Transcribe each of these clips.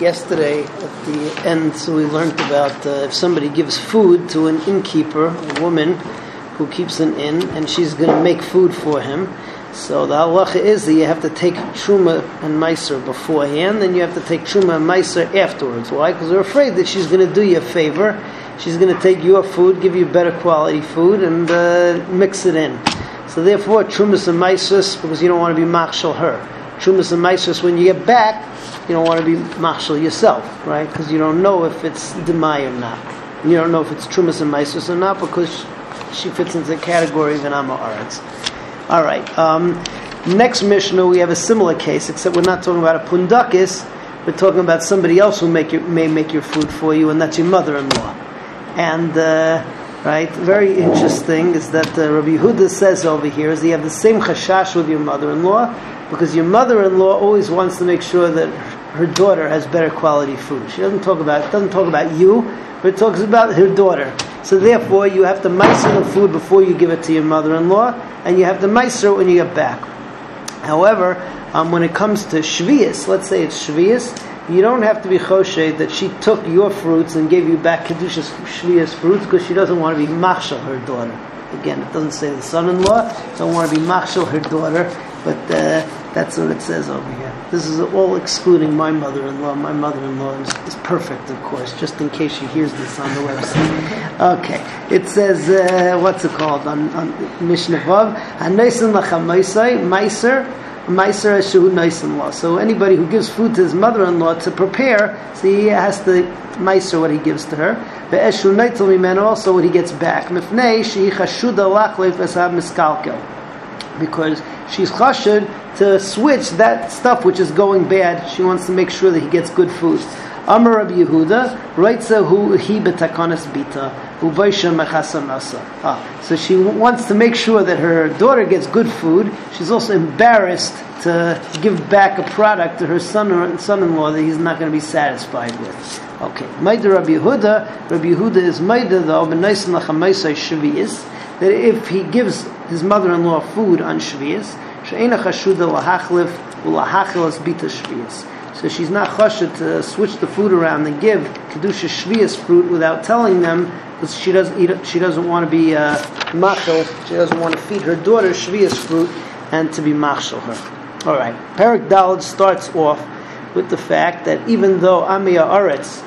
yesterday at the end, so we learned about uh, if somebody gives food to an innkeeper, a woman who keeps an inn, and she's going to make food for him. So the halacha is that you have to take truma and meiser beforehand, and you have to take truma and meiser afterwards. Why? Because they're afraid that she's going to do you a favor. She's going to take your food, give you better quality food, and uh, mix it in. So therefore, trumas and meiser, because you don't want to be machshel her. Trumas and meiser, when you get back, you don't want to be machshel yourself, right? Because you don't know if it's demai or not. And you don't know if it's trumas and meiser or not, because she fits into the category of an amma All right. Um, next Mishnah, we have a similar case, except we're not talking about a pundakis. We're talking about somebody else who make your, may make your food for you, and that's your mother-in-law. And uh, right, very interesting is that uh, Rabbi Yehuda says over here is you have the same chashash with your mother-in-law because your mother-in-law always wants to make sure that her daughter has better quality food. She doesn't talk about doesn't talk about you, but talks about her daughter. So therefore, you have to meiser the food before you give it to your mother-in-law, and you have to meiser when you get back. However, um, when it comes to shvius, let's say it's shvius, you don't have to be choshed that she took your fruits and gave you back kedushas shvius fruits because she doesn't want to be machshel her daughter. Again, it doesn't say the son-in-law. Don't want to be machshel her daughter, but uh, that's what it says over here. This is all excluding my mother-in-law. My mother-in-law is, is, perfect, of course, just in case she hears this on the website. Okay, it says, uh, what's it called on, on Mishnah Vav? Hanaisin lachamaisai, meiser, meiser eshu naisin-law. So anybody who gives food to his mother-in-law to prepare, so he has to meiser what he gives to her. The eshu naitil man also what he gets back. Mifnei shehi chashuda esav miskalkel. Because she's chashud to switch that stuff which is going bad. She wants to make sure that he gets good food. Amar Rabbi Yehuda, Reitza hu he betakanas bita, mechasa Ah, so she wants to make sure that her daughter gets good food. She's also embarrassed to give back a product to her son or son-in-law that he's not going to be satisfied with. Okay, Maida Rabbi Yehuda, Rabbi Yehuda is Maida though, b'naisin lachamaisai shvi'is, that if he gives his mother-in-law food on shvi'is, she'ena chashuda lahachlif ulahachilas bita shvi'is. So she's not chashud to switch the food around and give kedusha shvi'is fruit without telling them because she doesn't eat, she doesn't want to be uh, machel, she doesn't want to feed her daughter shvi'is fruit and to be machel her. All right, Perak Dalad starts off with the fact that even though Amiya Aretz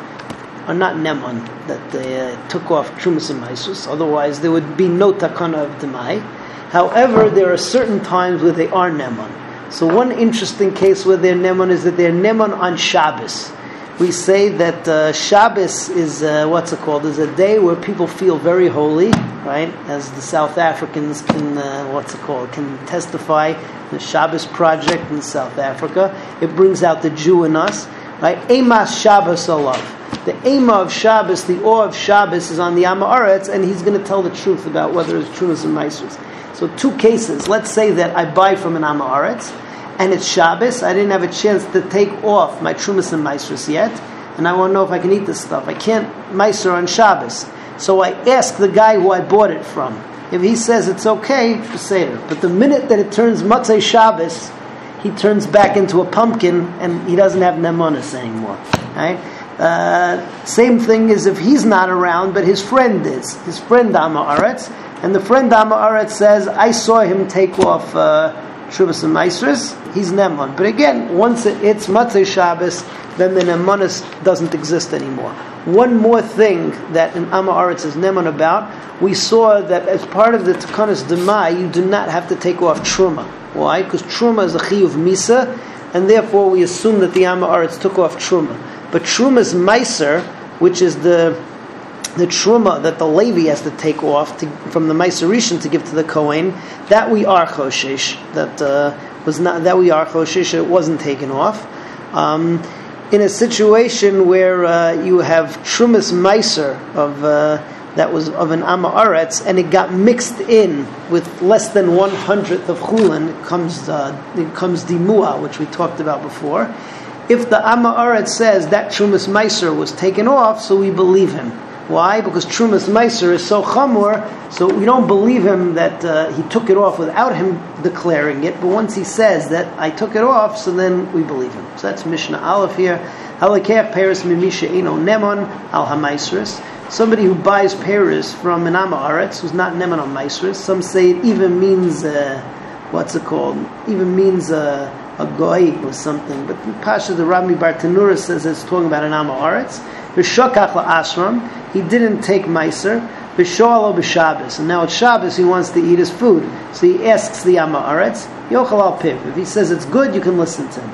are not Neman, that they uh, took off Trumas and Maisus, otherwise there would be no takana of Demai. However, there are certain times where they are Neman. So one interesting case where they're Neman is that they're Neman on Shabbos. We say that uh, Shabbos is, uh, what's it called, is a day where people feel very holy, right? As the South Africans can, uh, what's it called, can testify, the Shabbos project in South Africa. It brings out the Jew in us, right? Emas Shabbos Alav. The aim of Shabbos, the awe of Shabbos is on the Amaretz, and he's going to tell the truth about whether it's trumas and maestros. So two cases. Let's say that I buy from an Amaretz, and it's Shabbos. I didn't have a chance to take off my trumas and maestros yet, and I want to know if I can eat this stuff. I can't meister on Shabbos. So I ask the guy who I bought it from. If he says it's okay, Seder. But the minute that it turns Matzah Shabbos, he turns back into a pumpkin and he doesn't have Nemonis anymore. Right? Uh, same thing as if he's not around, but his friend is. His friend Amma And the friend Amma says, I saw him take off uh, and Maestras. He's Nemon. But again, once it, it's Matzah Shabbos, then the Nemonis doesn't exist anymore. One more thing that in Amma is Nemon about, we saw that as part of the Takanas Demai, you do not have to take off Truma. Why? Because Truma is a Chiyuv Misa, and therefore we assume that the Amma took off Truma. But Truma's Meiser, which is the the truma that the Levi has to take off to, from the Meiserishan to give to the Kohen, that we are choshesh. That uh, was not that we are choshesh. It wasn't taken off. Um, in a situation where uh, you have trumas meiser of uh, that was of an amaretz, and it got mixed in with less than one hundredth of chulin, comes uh, it comes dimua, which we talked about before if the ama Amma says that Trumas Meiser was taken off, so we believe him. Why? Because Trumas Meiser is so chamor, so we don't believe him that uh, he took it off without him declaring it. But once he says that I took it off, so then we believe him. So that's Mishnah Aleph here. Halakeh Paris Mimisha Eno Nemon Al Hamaisris. Somebody who buys Paris from an Amaretz who's not Nemon Al Maisris. Some say it even means, uh, what's it called? Even means uh, a goy or something. But Pasha, the Rabbi Bartenura says it's talking about an Amaretz. V'shokach la'asram, he didn't take Meiser. V'shoalo b'Shabbos, and now it's Shabbos, he wants to eat his food. So he asks the Amaretz, Yochal al Piv. If he says it's good, you can listen to him.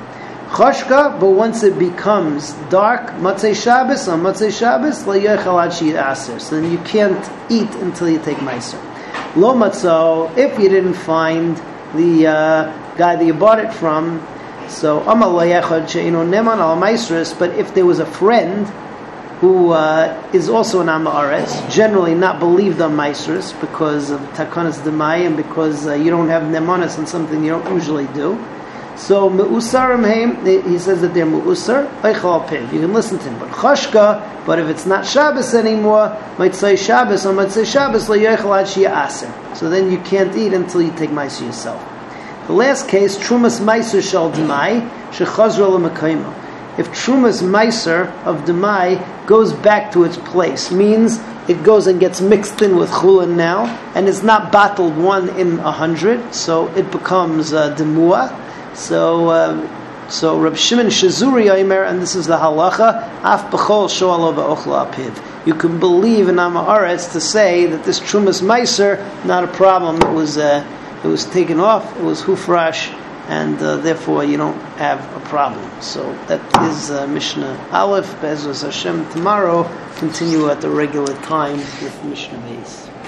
Choshka, but once it becomes dark, Matzei Shabbos, on Matzei Shabbos, La Yochal ad Aser. So then you can't eat until you take Meiser. Lo Matzo, if you didn't find the uh, guy that you bought it from, so Amal Layechad Neman al but if there was a friend who uh, is also an Amaretz, generally not believed on Maisris because of Takanas Demai and because uh, you don't have Nemanis on something you don't usually do. So Me'usarim he says that they're Me'usar. You can listen to him. But Chashka, but if it's not Shabbos anymore, might say Shabbos, or might say Shabbos. So then you can't eat until you take Maisr yourself. The last case, Trumas Maisr Shal Demai, Shechazra L'Mekayma if Trumas Meiser of Demai goes back to its place, means it goes and gets mixed in with Chulin now, and it's not bottled one in a hundred, so it becomes uh, Demua. So, uh, so Reb Shimon Shazuri Aimer, and this is the halacha, Af B'chol Shoalova Ochla Apiv. You can believe in Amaretz to say that this Trumas Meiser, not a problem, it was, uh, it was taken off, it was Hufrash, and uh, therefore you don't have a problem. So that is uh, Mishnah Aleph. Bezos Hashem tomorrow continue at the regular time with Mishnah Beis.